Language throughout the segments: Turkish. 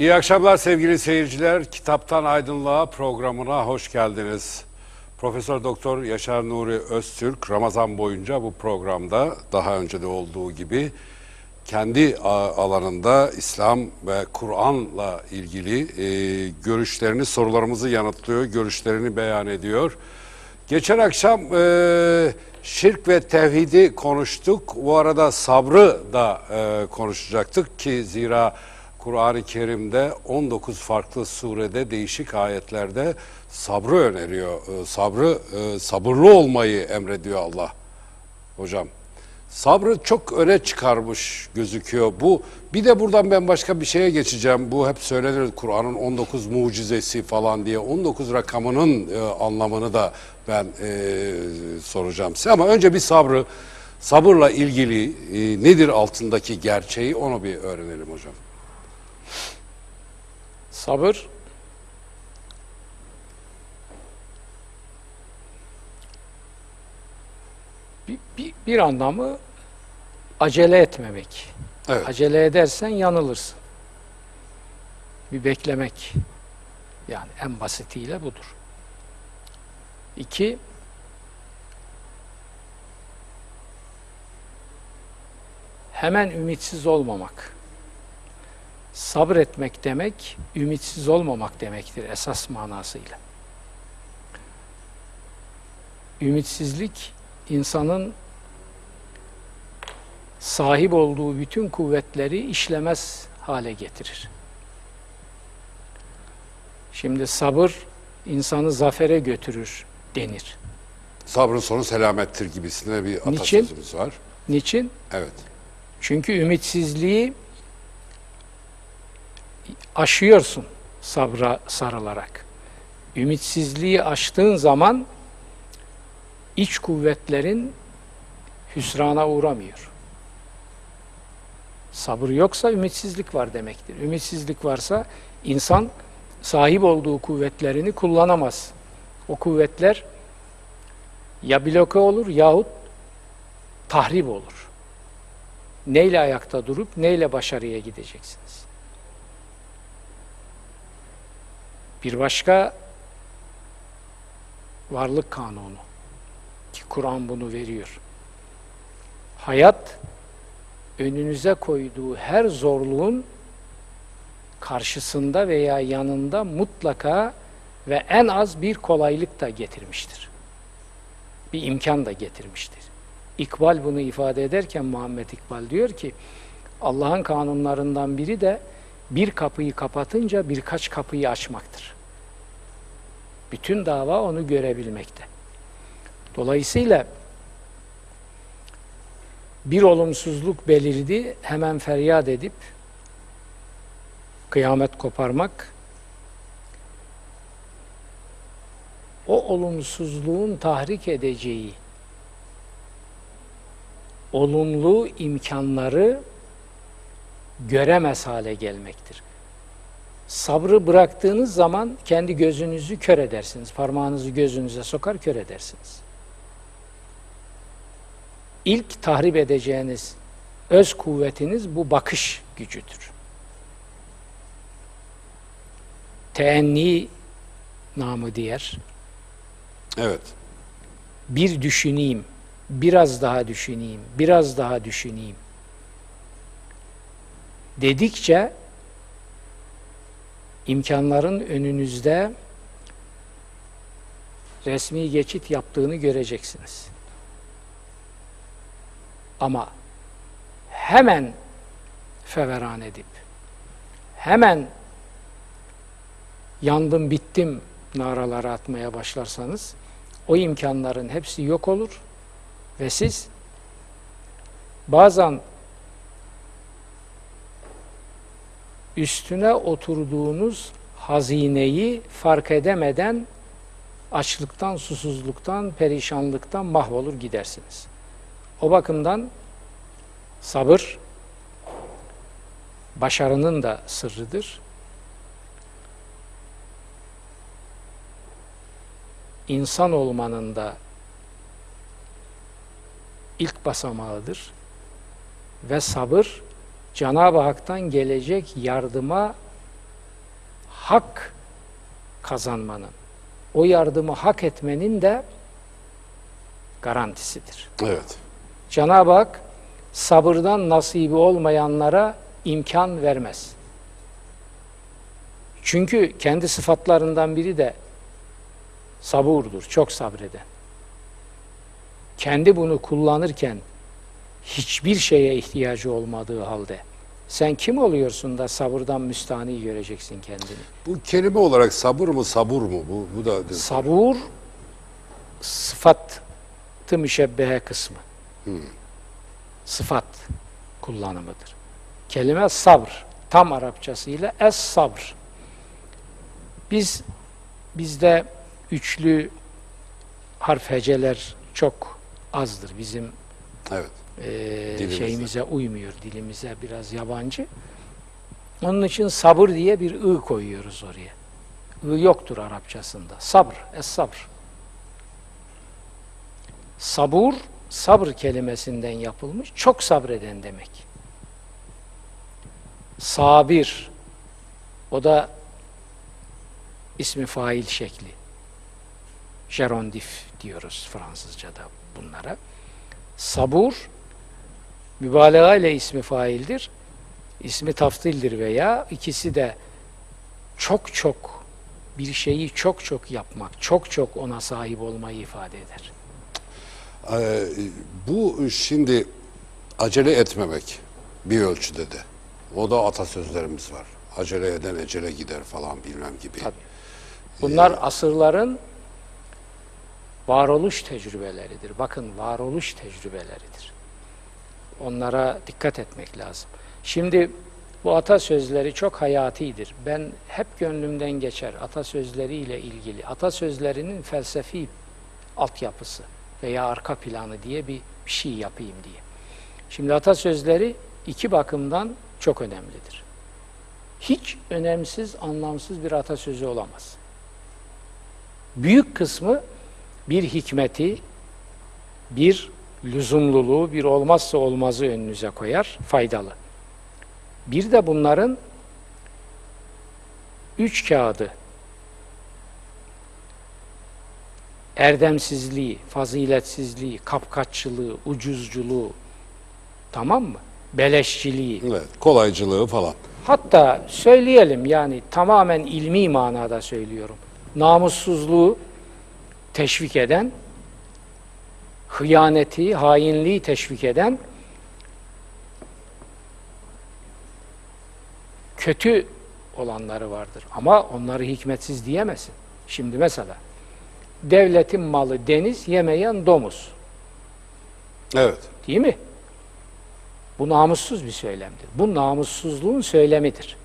İyi akşamlar sevgili seyirciler. Kitaptan Aydınlığa programına hoş geldiniz. Profesör Doktor Yaşar Nuri Öztürk Ramazan boyunca bu programda daha önce de olduğu gibi kendi alanında İslam ve Kur'an'la ilgili e, görüşlerini, sorularımızı yanıtlıyor, görüşlerini beyan ediyor. Geçen akşam e, şirk ve tevhidi konuştuk. Bu arada sabrı da e, konuşacaktık ki zira Kur'an-ı Kerim'de 19 farklı surede değişik ayetlerde sabrı öneriyor. E, sabrı e, sabırlı olmayı emrediyor Allah. Hocam sabrı çok öne çıkarmış gözüküyor. Bu bir de buradan ben başka bir şeye geçeceğim. Bu hep söylenir Kur'an'ın 19 mucizesi falan diye. 19 rakamının e, anlamını da ben e, soracağım size. Ama önce bir sabrı, sabırla ilgili nedir altındaki gerçeği onu bir öğrenelim hocam. Sabır bir, bir, bir anlamı acele etmemek. Evet. Acele edersen yanılırsın. Bir beklemek. Yani en basitiyle budur. İki, hemen ümitsiz olmamak. Sabretmek demek, ümitsiz olmamak demektir esas manasıyla. Ümitsizlik, insanın sahip olduğu bütün kuvvetleri işlemez hale getirir. Şimdi sabır insanı zafere götürür denir. Sabrın sonu selamettir gibisine bir atasözümüz var. Niçin? Evet. Çünkü ümitsizliği aşıyorsun sabra sarılarak. Ümitsizliği aştığın zaman iç kuvvetlerin hüsrana uğramıyor. Sabır yoksa ümitsizlik var demektir. Ümitsizlik varsa insan sahip olduğu kuvvetlerini kullanamaz. O kuvvetler ya bloke olur yahut tahrip olur. Neyle ayakta durup neyle başarıya gideceksiniz? Bir başka varlık kanunu ki Kur'an bunu veriyor. Hayat önünüze koyduğu her zorluğun karşısında veya yanında mutlaka ve en az bir kolaylık da getirmiştir. Bir imkan da getirmiştir. İkbal bunu ifade ederken Muhammed İkbal diyor ki Allah'ın kanunlarından biri de bir kapıyı kapatınca birkaç kapıyı açmaktır. Bütün dava onu görebilmekte. Dolayısıyla bir olumsuzluk belirdi, hemen feryat edip kıyamet koparmak o olumsuzluğun tahrik edeceği olumlu imkanları göremez hale gelmektir. Sabrı bıraktığınız zaman kendi gözünüzü kör edersiniz. Parmağınızı gözünüze sokar kör edersiniz. İlk tahrip edeceğiniz öz kuvvetiniz bu bakış gücüdür. Teenni namı diğer Evet. bir düşüneyim, biraz daha düşüneyim, biraz daha düşüneyim dedikçe imkanların önünüzde resmi geçit yaptığını göreceksiniz. Ama hemen feveran edip hemen yandım bittim naraları atmaya başlarsanız o imkanların hepsi yok olur ve siz bazen üstüne oturduğunuz hazineyi fark edemeden açlıktan, susuzluktan, perişanlıktan mahvolur gidersiniz. O bakımdan sabır başarının da sırrıdır. İnsan olmanın da ilk basamağıdır. Ve sabır Cenab-ı Hak'tan gelecek yardıma hak kazanmanın, o yardımı hak etmenin de garantisidir. Evet. Cenab-ı Hak sabırdan nasibi olmayanlara imkan vermez. Çünkü kendi sıfatlarından biri de saburdur, çok sabreden. Kendi bunu kullanırken hiçbir şeye ihtiyacı olmadığı halde sen kim oluyorsun da sabırdan müstahni göreceksin kendini? Bu kelime olarak sabır mı sabur mu? Bu, bu da Sabur sıfatı müşebbehe kısmı. Sıfat kullanımıdır. Kelime sabr. Tam Arapçasıyla es sabr. Biz bizde üçlü harf heceler çok azdır. Bizim evet. e, şeyimize uymuyor, dilimize biraz yabancı. Onun için sabır diye bir ı koyuyoruz oraya. I yoktur Arapçasında. Sabr, es sabr. Sabur, sabır kelimesinden yapılmış, çok sabreden demek. Sabir, o da ismi fail şekli. Gerondif diyoruz Fransızca'da bunlara. Sabur, mübalağa ile ismi faildir. İsmi taftildir veya ikisi de çok çok bir şeyi çok çok yapmak, çok çok ona sahip olmayı ifade eder. Ee, bu şimdi acele etmemek bir ölçüde de. O da atasözlerimiz var. Acele eden ecele gider falan bilmem gibi. Tabii. Bunlar asırların varoluş tecrübeleridir. Bakın varoluş tecrübeleridir. Onlara dikkat etmek lazım. Şimdi bu atasözleri çok hayatidir. Ben hep gönlümden geçer atasözleriyle ilgili. Atasözlerinin felsefi altyapısı veya arka planı diye bir, şey yapayım diye. Şimdi atasözleri iki bakımdan çok önemlidir. Hiç önemsiz, anlamsız bir atasözü olamaz. Büyük kısmı bir hikmeti, bir lüzumluluğu, bir olmazsa olmazı önünüze koyar, faydalı. Bir de bunların üç kağıdı, erdemsizliği, faziletsizliği, kapkaççılığı, ucuzculuğu, tamam mı? Beleşçiliği, Evet, kolaycılığı falan. Hatta söyleyelim yani tamamen ilmi manada söylüyorum. Namussuzluğu teşvik eden, hıyaneti, hainliği teşvik eden, kötü olanları vardır. Ama onları hikmetsiz diyemezsin. Şimdi mesela devletin malı deniz yemeyen domuz. Evet. Değil mi? Bu namussuz bir söylemdir. Bu namussuzluğun söylemidir.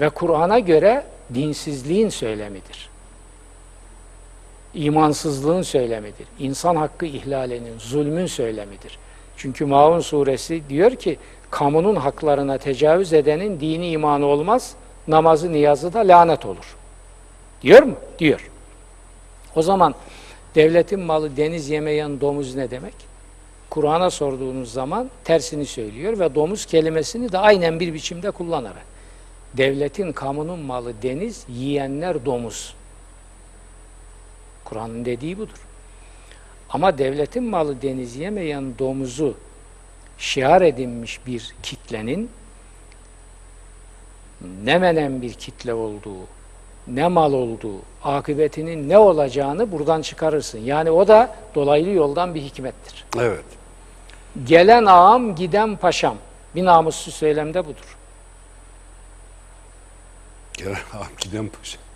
Ve Kur'an'a göre dinsizliğin söylemidir. İmansızlığın söylemidir. İnsan hakkı ihlalinin, zulmün söylemidir. Çünkü Maun suresi diyor ki, kamunun haklarına tecavüz edenin dini imanı olmaz, namazı niyazı da lanet olur. Diyor mu? Diyor. O zaman devletin malı deniz yemeyen domuz ne demek? Kur'an'a sorduğunuz zaman tersini söylüyor ve domuz kelimesini de aynen bir biçimde kullanarak. Devletin, kamunun malı deniz, yiyenler domuz. Kur'an'ın dediği budur. Ama devletin malı deniz yemeyen domuzu şiar edinmiş bir kitlenin ne menen bir kitle olduğu, ne mal olduğu, akıbetinin ne olacağını buradan çıkarırsın. Yani o da dolaylı yoldan bir hikmettir. Evet. Gelen ağam, giden paşam. Bir namussuz söylemde budur. Gelen ağam giden paşa.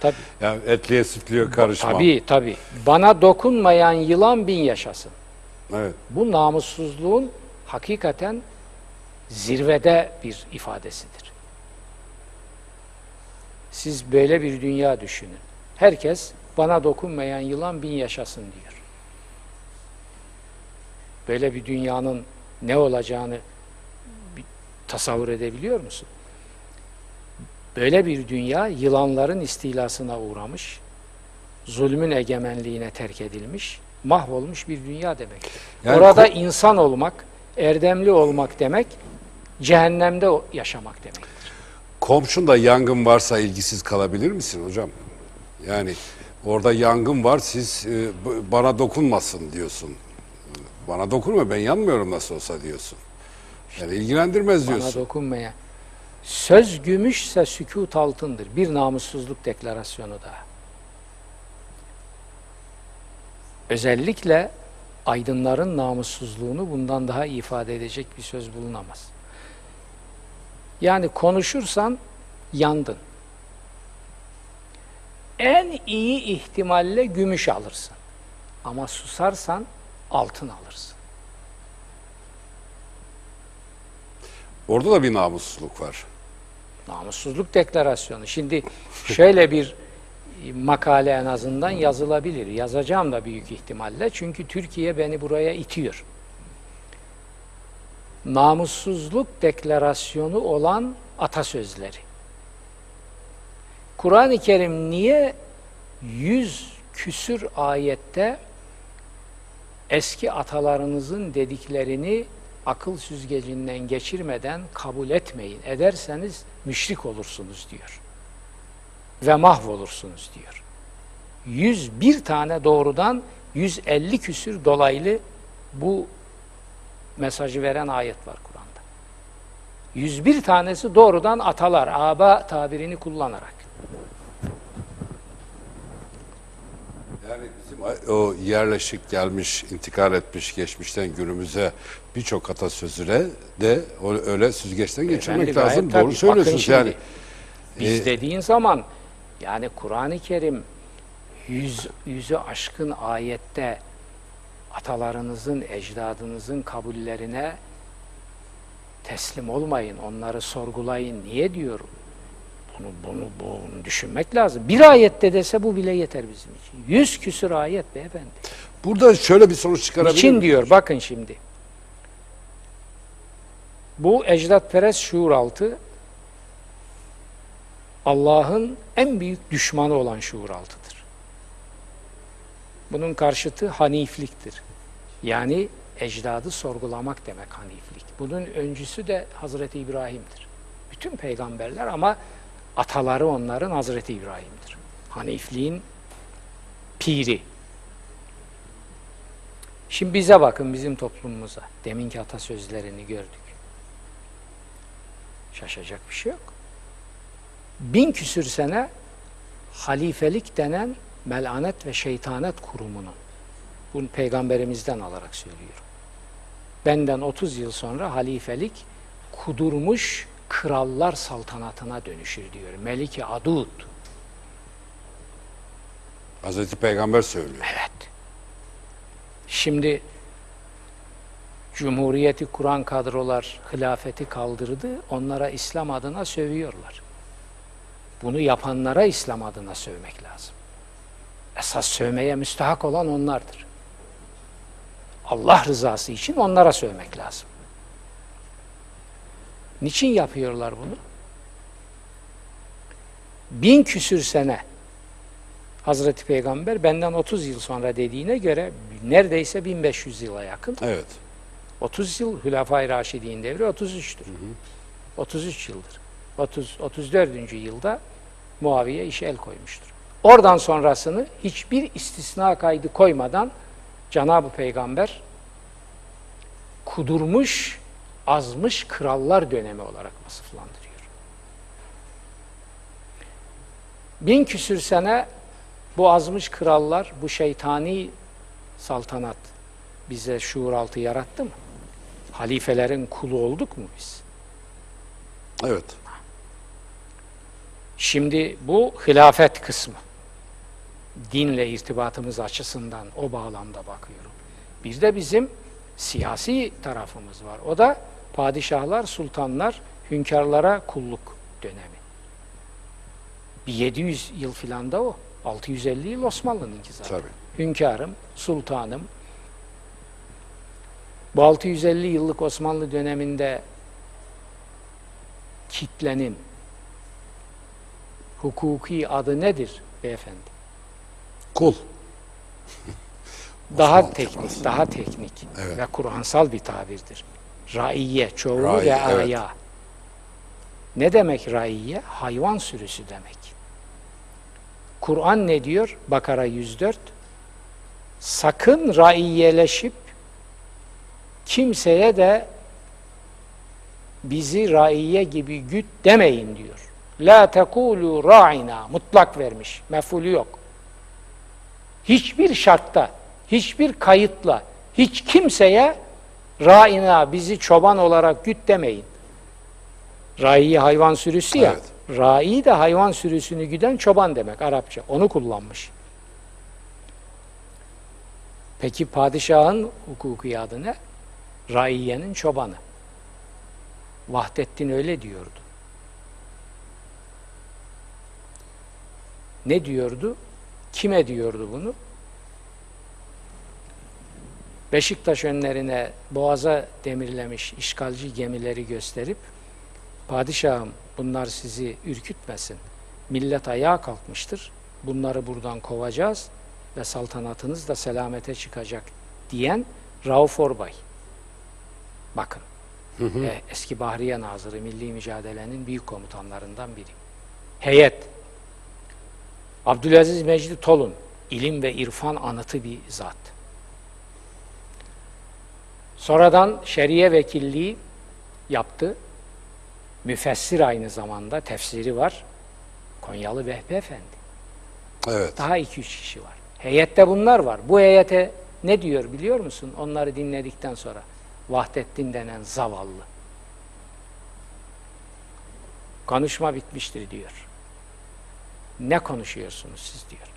Tabii. Yani etliye sütlüye karışmam. Tabii, tabii. Bana dokunmayan yılan bin yaşasın. Evet. Bu namussuzluğun hakikaten zirvede bir ifadesidir. Siz böyle bir dünya düşünün. Herkes bana dokunmayan yılan bin yaşasın diyor. Böyle bir dünyanın ne olacağını bir tasavvur edebiliyor musun? Böyle bir dünya yılanların istilasına uğramış, zulmün egemenliğine terk edilmiş, mahvolmuş bir dünya demektir. Yani Orada insan olmak, erdemli olmak demek, cehennemde yaşamak demektir. komşunda yangın varsa ilgisiz kalabilir misin hocam? Yani orada yangın var siz e, bana dokunmasın diyorsun. Bana dokunma ben yanmıyorum nasıl olsa diyorsun. Yani ilgilendirmez Bana diyorsun. dokunmaya. Söz gümüşse sükut altındır. Bir namussuzluk deklarasyonu daha. Özellikle aydınların namussuzluğunu bundan daha ifade edecek bir söz bulunamaz. Yani konuşursan yandın. En iyi ihtimalle gümüş alırsın. Ama susarsan altın alırsın. Orada da bir namussuzluk var. Namussuzluk deklarasyonu. Şimdi şöyle bir makale en azından yazılabilir. Yazacağım da büyük ihtimalle. Çünkü Türkiye beni buraya itiyor. Namussuzluk deklarasyonu olan atasözleri. Kur'an-ı Kerim niye yüz küsür ayette eski atalarınızın dediklerini akıl süzgecinden geçirmeden kabul etmeyin. Ederseniz müşrik olursunuz diyor. Ve mahvolursunuz diyor. 101 tane doğrudan 150 küsür dolaylı bu mesajı veren ayet var Kur'an'da. 101 tanesi doğrudan atalar, aba tabirini kullanarak. Yani o yerleşik gelmiş, intikal etmiş geçmişten günümüze birçok atasözüne de öyle süzgeçten geçirmek Efendim, lazım. tabii. Doğru söylüyorsunuz şimdi, yani. Biz Ee, dediğin zaman yani Kur'an-ı Kerim yüz, yüzü aşkın ayette atalarınızın, ecdadınızın kabullerine teslim olmayın, onları sorgulayın. Niye diyorum? Bunu, bunu, bunu düşünmek lazım. Bir ayette dese bu bile yeter bizim için. Yüz küsür ayet beyefendi. Burada şöyle bir sonuç çıkarabilir Niçin miyim? diyor bakın şimdi. Bu ecdatperest şuur altı Allah'ın en büyük düşmanı olan şuur altıdır. Bunun karşıtı hanifliktir. Yani ecdadı sorgulamak demek haniflik. Bunun öncüsü de Hazreti İbrahim'dir. Bütün peygamberler ama ataları onların Hazreti İbrahim'dir. Hanifliğin piri. Şimdi bize bakın bizim toplumumuza. Deminki atasözlerini gördük. Şaşacak bir şey yok. Bin küsür sene halifelik denen melanet ve şeytanet kurumunun bunu peygamberimizden alarak söylüyorum. Benden 30 yıl sonra halifelik kudurmuş krallar saltanatına dönüşür diyor. Melike Adud. Hazreti Peygamber söylüyor. Evet. Şimdi Cumhuriyeti kuran kadrolar hilafeti kaldırdı, onlara İslam adına sövüyorlar. Bunu yapanlara İslam adına sövmek lazım. Esas sövmeye müstahak olan onlardır. Allah rızası için onlara sövmek lazım. Niçin yapıyorlar bunu? Bin küsür sene Hazreti Peygamber benden 30 yıl sonra dediğine göre neredeyse 1500 yıla yakın. Evet. 30 yıl Hülafai Raşidi'nin devri 33'tür. 33 yıldır. 30 34. yılda Muaviye işe el koymuştur. Oradan sonrasını hiçbir istisna kaydı koymadan Cenab-ı Peygamber kudurmuş, azmış krallar dönemi olarak vasıflandırıyor. Bin küsür sene bu azmış krallar, bu şeytani saltanat bize şuur altı yarattı mı? Halifelerin kulu olduk mu biz? Evet. Şimdi bu hilafet kısmı. Dinle irtibatımız açısından o bağlamda bakıyorum. Bir de bizim siyasi tarafımız var. O da padişahlar, sultanlar, hünkârlara kulluk dönemi. Bir 700 yıl filan da o. 650 yıl Osmanlı'nınki zaten. Tabii. Hünkârım, sultanım. Bu 650 yıllık Osmanlı döneminde kitlenin hukuki adı nedir beyefendi? Kul. Daha teknik, daha teknik Evet. ve Kur'ansal bir tabirdir. Raiye, çoğulu Raiye, ve evet. Ne demek raiye? Hayvan sürüsü demek. Kur'an ne diyor? Bakara 104. Sakın raiyeleşip kimseye de bizi raiye gibi güt demeyin diyor. La tekulu ra'ina mutlak vermiş. Mefulü yok. Hiçbir şartta, hiçbir kayıtla, hiç kimseye ra'ina bizi çoban olarak güt demeyin. Ra'i hayvan sürüsü ya. Evet. Ra'i de hayvan sürüsünü güden çoban demek Arapça. Onu kullanmış. Peki padişahın hukuki adı ne? Raiyenin çobanı. Vahdettin öyle diyordu. Ne diyordu? Kime diyordu bunu? Beşiktaş önlerine boğaza demirlemiş işgalci gemileri gösterip padişahım bunlar sizi ürkütmesin. Millet ayağa kalkmıştır. Bunları buradan kovacağız ve saltanatınız da selamete çıkacak diyen Rauf Orbay. Bakın. e, eski Bahriye Nazırı Milli Mücadele'nin büyük komutanlarından biri. Heyet. Abdülaziz Mecdi Tolun. ilim ve irfan anıtı bir zat. Sonradan şeriye vekilliği yaptı. Müfessir aynı zamanda tefsiri var. Konyalı Vehbi Efendi. Evet. Daha iki üç kişi var. Heyette bunlar var. Bu heyete ne diyor biliyor musun? Onları dinledikten sonra. Vahdettin denen zavallı. Konuşma bitmiştir diyor. Ne konuşuyorsunuz siz diyor.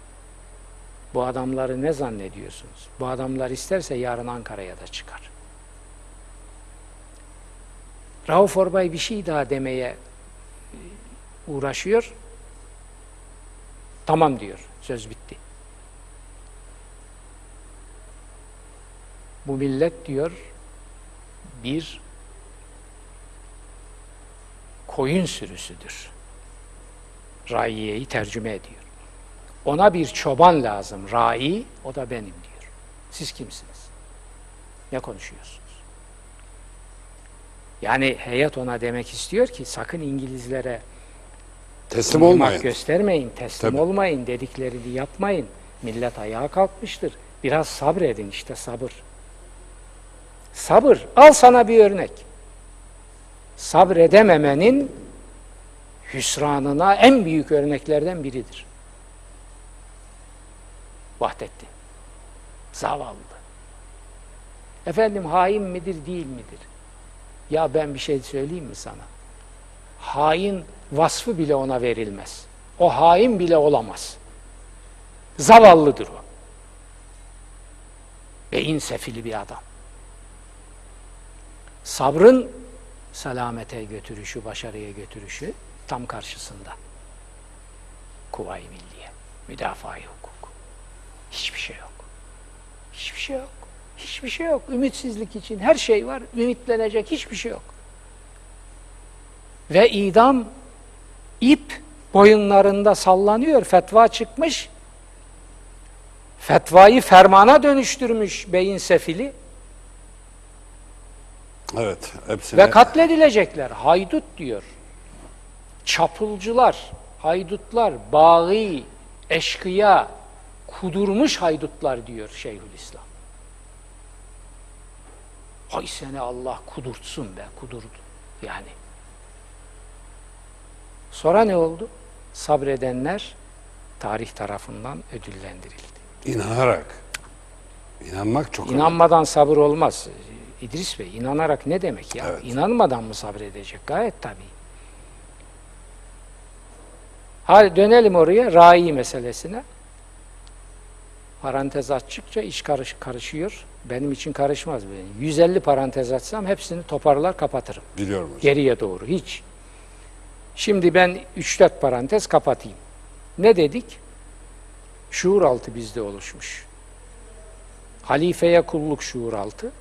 Bu adamları ne zannediyorsunuz? Bu adamlar isterse yarın Ankara'ya da çıkar. Rauf Orbay bir şey daha demeye uğraşıyor. Tamam diyor. Söz bitti. Bu millet diyor bir koyun sürüsüdür. Raiyeyi tercüme ediyor. Ona bir çoban lazım. Rai, o da benim diyor. Siz kimsiniz? Ne konuşuyorsunuz? Yani heyet ona demek istiyor ki sakın İngilizlere Teslim olmayın. göstermeyin, teslim Tabii. olmayın, dediklerini yapmayın. Millet ayağa kalkmıştır. Biraz sabredin işte sabır. Sabır. Al sana bir örnek. Sabredememenin hüsranına en büyük örneklerden biridir. Vahdettin. Zavallı. Efendim hain midir değil midir? Ya ben bir şey söyleyeyim mi sana? hain vasfı bile ona verilmez. O hain bile olamaz. Zavallıdır o. Beyin sefili bir adam. Sabrın selamete götürüşü, başarıya götürüşü tam karşısında. Kuvayi Milliye, müdafaa-i hukuk. Hiçbir şey yok. Hiçbir şey yok. Hiçbir şey yok. Ümitsizlik için her şey var. Ümitlenecek hiçbir şey yok ve idam ip boyunlarında sallanıyor. Fetva çıkmış. Fetvayı fermana dönüştürmüş beyin sefili Evet. Hepsine. ve katledilecekler. Haydut diyor. Çapulcular, haydutlar, bağı, eşkıya, kudurmuş haydutlar diyor Şeyhülislam. Hay seni Allah kudurtsun be, kudurdu. Yani. Sonra ne oldu? Sabredenler tarih tarafından ödüllendirildi. İnanarak. İnanmak çok önemli. İnanmadan sabır olmaz. İdris Bey, inanarak ne demek ya? Evet. İnanmadan mı sabredecek? Gayet tabii. Hadi dönelim oraya, rai meselesine. Parantez açtıkça iş karış, karışıyor. Benim için karışmaz. Benim. 150 parantez açsam hepsini toparlar kapatırım. Biliyorum hocam. Geriye doğru hiç. Şimdi ben 3-4 parantez kapatayım. Ne dedik? Şuur altı bizde oluşmuş. Halifeye kulluk şuur altı.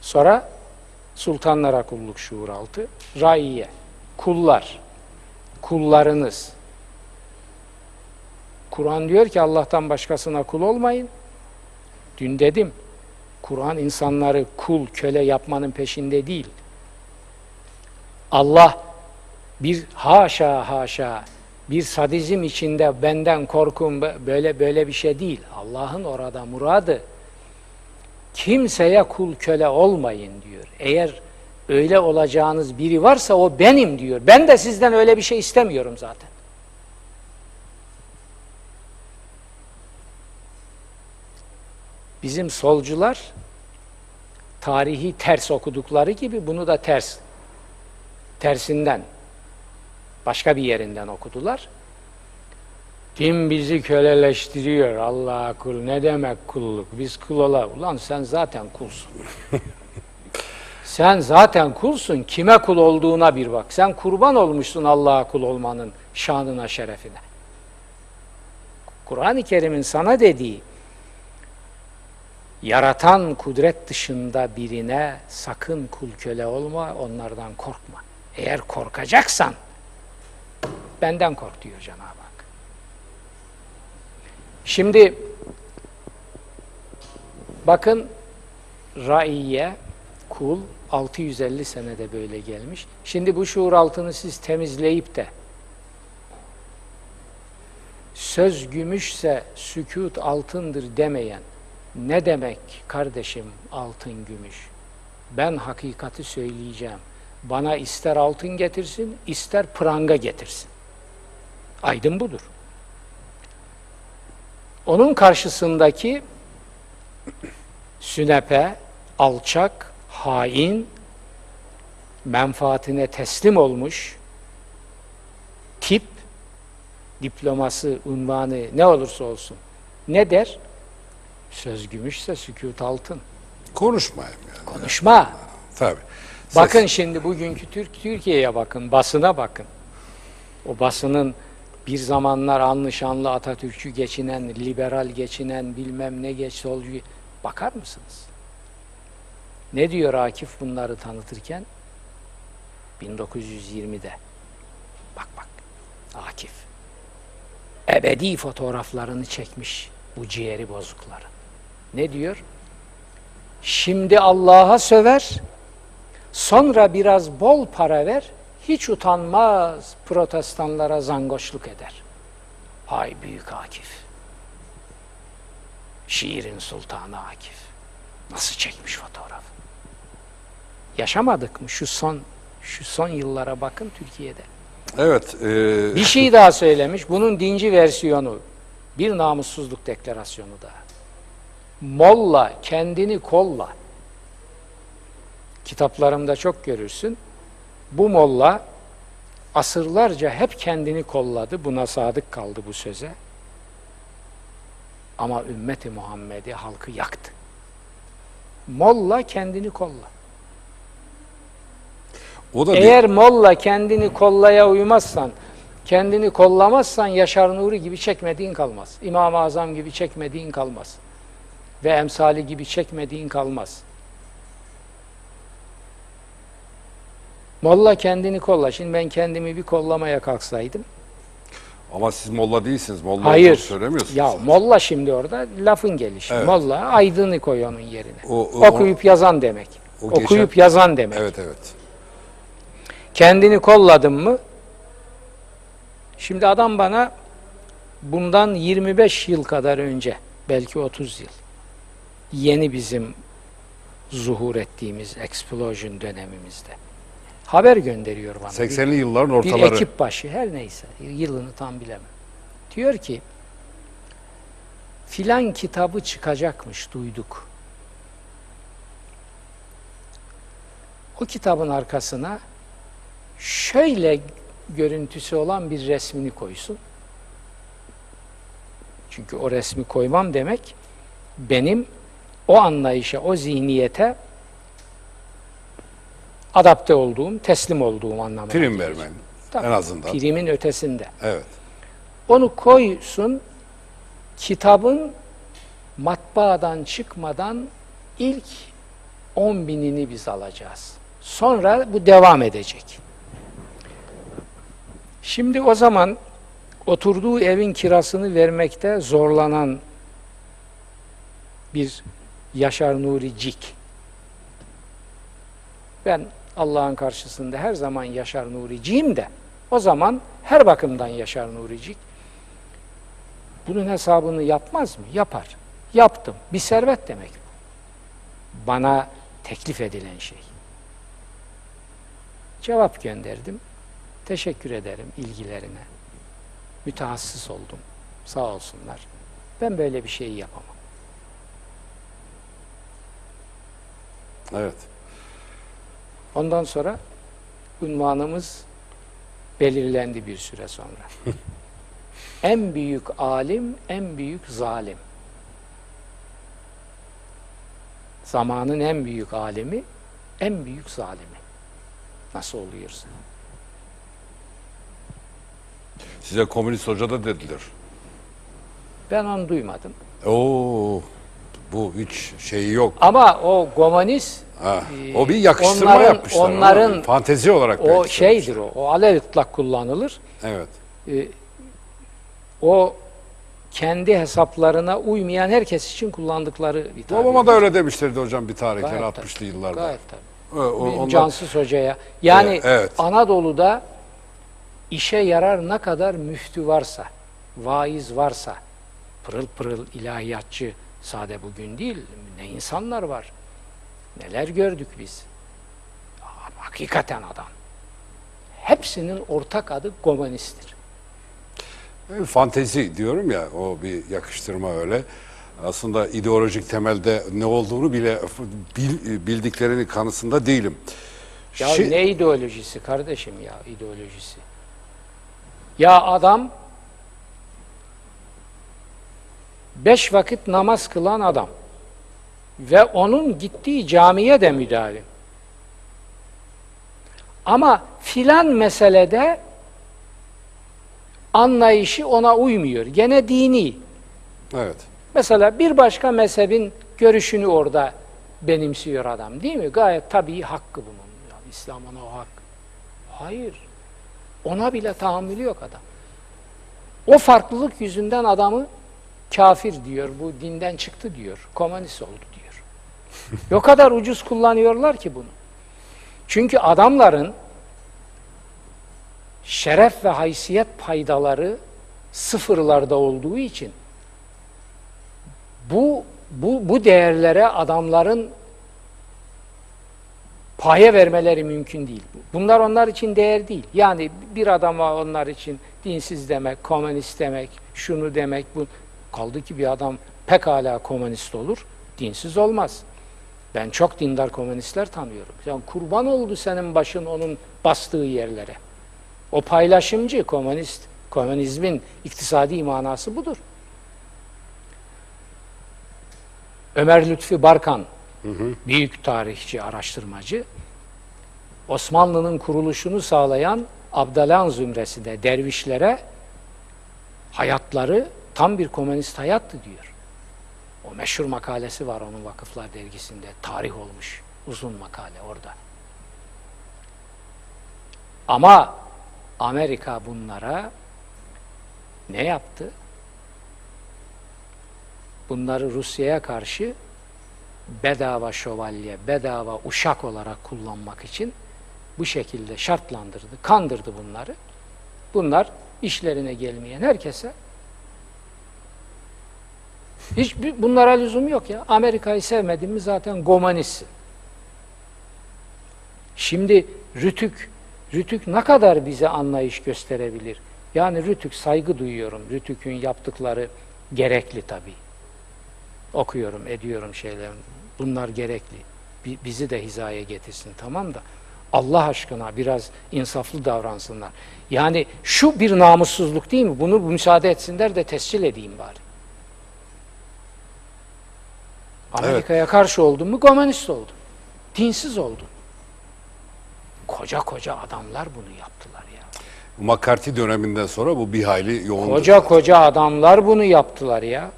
Sonra sultanlara kulluk şuur altı. Raiye, kullar, kullarınız. Kur'an diyor ki Allah'tan başkasına kul olmayın. Dün dedim, Kur'an insanları kul, köle yapmanın peşinde değil. Allah bir haşa haşa bir sadizm içinde benden korkun böyle böyle bir şey değil. Allah'ın orada muradı kimseye kul köle olmayın diyor. Eğer öyle olacağınız biri varsa o benim diyor. Ben de sizden öyle bir şey istemiyorum zaten. Bizim solcular tarihi ters okudukları gibi bunu da ters tersinden başka bir yerinden okudular. Din bizi köleleştiriyor. Allah kul ne demek kulluk? Biz kul ola. Ulan sen zaten kulsun. sen zaten kulsun. Kime kul olduğuna bir bak. Sen kurban olmuşsun Allah'a kul olmanın şanına, şerefine. Kur'an-ı Kerim'in sana dediği yaratan kudret dışında birine sakın kul köle olma, onlardan korkma. Eğer korkacaksan benden kork diyor Cenab-ı Hak. Şimdi bakın raiye, kul 650 senede böyle gelmiş. Şimdi bu şuur altını siz temizleyip de söz gümüşse sükut altındır demeyen ne demek kardeşim altın gümüş? Ben hakikati söyleyeceğim. Bana ister altın getirsin, ister pranga getirsin. Aydın budur. Onun karşısındaki sünepe, alçak, hain, menfaatine teslim olmuş tip, diploması, unvanı ne olursa olsun ne der? Söz gümüşse sükut altın. Konuşmayayım yani. Konuşma. Tabii. Ses- Bakın şimdi bugünkü Türk Türkiye'ye bakın, basına bakın. O basının bir zamanlar anlı şanlı Atatürkçü geçinen, liberal geçinen, bilmem ne geç solcu bakar mısınız? Ne diyor Akif bunları tanıtırken? 1920'de. Bak bak. Akif. Ebedi fotoğraflarını çekmiş bu ciğeri bozukları. Ne diyor? Şimdi Allah'a söver, sonra biraz bol para ver, hiç utanmaz protestanlara zangoşluk eder. Hay büyük Akif. Şiirin sultanı Akif. Nasıl çekmiş fotoğraf? Yaşamadık mı şu son şu son yıllara bakın Türkiye'de. Evet. e, Bir şey daha söylemiş. Bunun dinci versiyonu. Bir namussuzluk deklarasyonu da. Molla kendini kolla. Kitaplarımda çok görürsün. Bu molla asırlarca hep kendini kolladı. Buna sadık kaldı bu söze. Ama ümmeti Muhammed'i halkı yaktı. Molla kendini kolla. o da Eğer molla kendini kollaya uymazsan, kendini kollamazsan Yaşar Nuri gibi çekmediğin kalmaz. İmam-ı Azam gibi çekmediğin kalmaz. Ve emsali gibi çekmediğin kalmaz. Molla kendini kolla. Şimdi ben kendimi bir kollamaya kalksaydım. ama siz molla değilsiniz. Molla Hayır. söylemiyorsunuz. Ya molla şimdi orada lafın gelişi. Evet. Molla aydını koy onun yerine. O- o- Okuyup yazan demek. O Okuyup geçen- yazan demek. Evet evet. Kendini kolladın mı? Şimdi adam bana bundan 25 yıl kadar önce, belki 30 yıl, yeni bizim zuhur ettiğimiz explosion dönemimizde haber gönderiyor bana. 80'li yılların bir, bir ortaları. ekip başı, her neyse, yılını tam bilemem. Diyor ki, filan kitabı çıkacakmış, duyduk. O kitabın arkasına şöyle görüntüsü olan bir resmini koysun. Çünkü o resmi koymam demek benim o anlayışa, o zihniyete adapte olduğum, teslim olduğum anlamına. Prim gelir. vermen. Tabii, En azından. Primin ötesinde. Evet. Onu koysun, kitabın matbaadan çıkmadan ilk 10 binini biz alacağız. Sonra bu devam edecek. Şimdi o zaman oturduğu evin kirasını vermekte zorlanan bir Yaşar Nuri Cik. Ben Allah'ın karşısında her zaman Yaşar Nuri'ciyim de O zaman her bakımdan Yaşar Nuricik bunun hesabını yapmaz mı? Yapar. Yaptım. Bir servet demek bu. Bana teklif edilen şey. Cevap gönderdim. Teşekkür ederim ilgilerine. Mütehassıs oldum. Sağ olsunlar. Ben böyle bir şeyi yapamam. Evet. Ondan sonra unvanımız belirlendi bir süre sonra. en büyük alim, en büyük zalim. Zamanın en büyük alimi, en büyük zalimi. Nasıl oluyorsa. Size komünist hoca da dediler. Ben onu duymadım. Oo, bu hiç şeyi yok. Ama o komünist Ha, Ee, o bir yakıştırma onların- yapmışlar. ona. onların- fantezi olarak o şeydir o. O alev ıtlak kullanılır. Evet. Ee, o kendi hesaplarına uymayan herkes için kullandıkları bir tabir. Babama da öyle demişlerdi hocam bir tarihler Gayet 60'lı yıllarda. Gayet tabii. O, o, onlar- Cansız Hoca'ya. Yani Evet, evet. Anadolu'da işe yarar ne kadar müftü varsa, vaiz varsa, pırıl pırıl ilahiyatçı sade bugün değil, ne insanlar var. Neler gördük biz. Hakikaten adam. Hepsinin ortak adı komünisttir. E, Fantezi diyorum ya o bir yakıştırma öyle. Aslında ideolojik temelde ne olduğunu bile bil- bildiklerinin kanısında değilim. Ya Şi- ne ideolojisi kardeşim ya ideolojisi. Ya adam beş vakit namaz kılan adam ve onun gittiği camiye de müdavim. Ama filan meselede anlayışı ona uymuyor. Gene dini. Evet. Mesela bir başka mezhebin görüşünü orada benimsiyor adam değil mi? Gayet tabii hakkı bunun. Yani İslam ona o hak. Hayır. Ona bile tahammülü yok adam. O farklılık yüzünden adamı kafir diyor, bu dinden çıktı diyor, komünist oldu diyor. o kadar ucuz kullanıyorlar ki bunu. Çünkü adamların şeref ve haysiyet paydaları sıfırlarda olduğu için bu bu bu değerlere adamların paye vermeleri mümkün değil. Bunlar onlar için değer değil. Yani bir adama onlar için dinsiz demek, komünist demek, şunu demek, bu kaldı ki bir adam pekala komünist olur, dinsiz olmaz. Ben çok dindar komünistler tanıyorum. Yani kurban oldu senin başın onun bastığı yerlere. O paylaşımcı komünist, komünizmin iktisadi manası budur. Ömer Lütfi Barkan, büyük tarihçi, araştırmacı, Osmanlı'nın kuruluşunu sağlayan Abdalan zümresinde dervişlere hayatları tam bir komünist hayattı diyor. O meşhur makalesi var onun Vakıflar dergisinde. Tarih olmuş. Uzun makale orada. Ama Amerika bunlara ne yaptı? Bunları Rusya'ya karşı bedava şövalye, bedava uşak olarak kullanmak için bu şekilde şartlandırdı, kandırdı bunları. Bunlar işlerine gelmeyen herkese hiç bunlara lüzum yok ya. Amerika'yı sevmedin mi zaten gomanistsin. Şimdi Rütük, Rütük ne kadar bize anlayış gösterebilir? Yani Rütük saygı duyuyorum. Rütük'ün yaptıkları gerekli tabii. Okuyorum, ediyorum şeyler. Bunlar gerekli. Bi- Bizi de hizaya getirsin tamam da. Allah aşkına biraz insaflı davransınlar. Yani şu bir namussuzluk değil mi? Bunu müsaade etsinler de tescil edeyim bari. Amerika'ya karşı oldun mu komünist oldun. Dinsiz oldun. Koca koca adamlar bunu yaptılar ya. McCarthy döneminden sonra bu bir hayli yoğundu. Koca koca adamlar bunu yaptılar ya.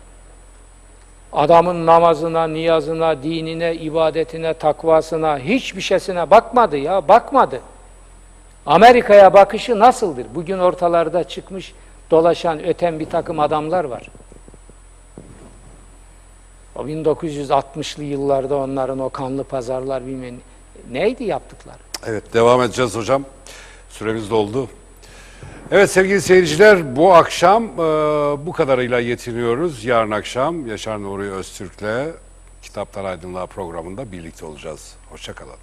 Adamın namazına, niyazına, dinine, ibadetine, takvasına, hiçbir şeysine bakmadı ya, bakmadı. Amerika'ya bakışı nasıldır? Bugün ortalarda çıkmış, dolaşan, öten bir takım adamlar var. O 1960'lı yıllarda onların o kanlı pazarlar bilmem ne- neydi yaptıkları? Evet devam edeceğiz hocam. Süremiz doldu. Evet sevgili seyirciler bu akşam e, bu kadarıyla yetiniyoruz. Yarın akşam Yaşar Nuri Öztürk'le Kitaptan Aydınlığa programında birlikte olacağız. Hoşçakalın.